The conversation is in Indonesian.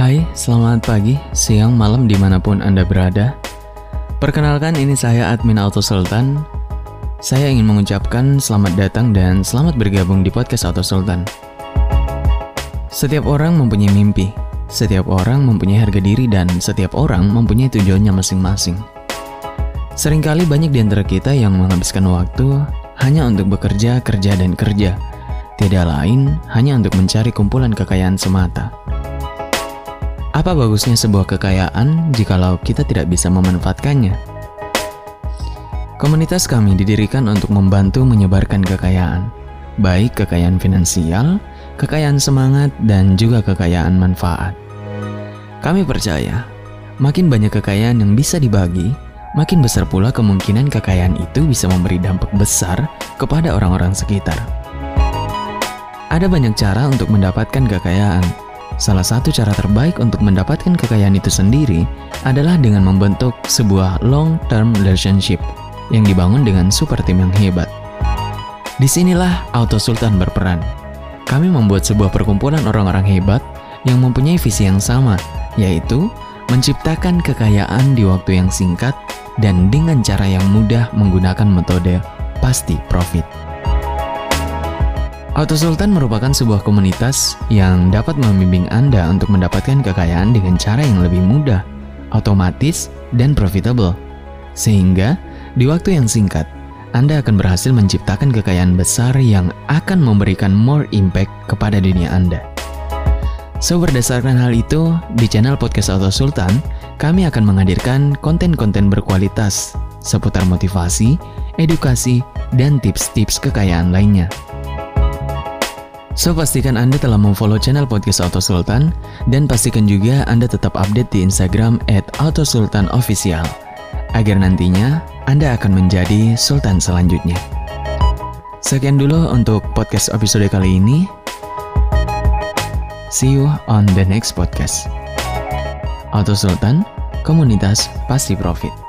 Hai, selamat pagi, siang, malam di mana pun Anda berada. Perkenalkan ini saya admin Auto Sultan. Saya ingin mengucapkan selamat datang dan selamat bergabung di podcast Auto Sultan. Setiap orang mempunyai mimpi, setiap orang mempunyai harga diri dan setiap orang mempunyai tujuannya masing-masing. Seringkali banyak di antara kita yang menghabiskan waktu hanya untuk bekerja, kerja, dan kerja. Tidak lain hanya untuk mencari kumpulan kekayaan semata. Apa bagusnya sebuah kekayaan jikalau kita tidak bisa memanfaatkannya? Komunitas kami didirikan untuk membantu menyebarkan kekayaan, baik kekayaan finansial, kekayaan semangat, dan juga kekayaan manfaat. Kami percaya, makin banyak kekayaan yang bisa dibagi, makin besar pula kemungkinan kekayaan itu bisa memberi dampak besar kepada orang-orang sekitar. Ada banyak cara untuk mendapatkan kekayaan, Salah satu cara terbaik untuk mendapatkan kekayaan itu sendiri adalah dengan membentuk sebuah long-term relationship yang dibangun dengan super tim yang hebat. Di sinilah Auto Sultan berperan. Kami membuat sebuah perkumpulan orang-orang hebat yang mempunyai visi yang sama, yaitu menciptakan kekayaan di waktu yang singkat dan dengan cara yang mudah menggunakan metode pasti profit. Auto Sultan merupakan sebuah komunitas yang dapat membimbing Anda untuk mendapatkan kekayaan dengan cara yang lebih mudah, otomatis, dan profitable. Sehingga, di waktu yang singkat, Anda akan berhasil menciptakan kekayaan besar yang akan memberikan more impact kepada dunia Anda. So, berdasarkan hal itu, di channel Podcast Auto Sultan, kami akan menghadirkan konten-konten berkualitas seputar motivasi, edukasi, dan tips-tips kekayaan lainnya. So pastikan Anda telah memfollow channel podcast Auto Sultan dan pastikan juga Anda tetap update di Instagram at Auto Sultan Official agar nantinya Anda akan menjadi Sultan selanjutnya. Sekian dulu untuk podcast episode kali ini. See you on the next podcast. Auto Sultan, komunitas pasti profit.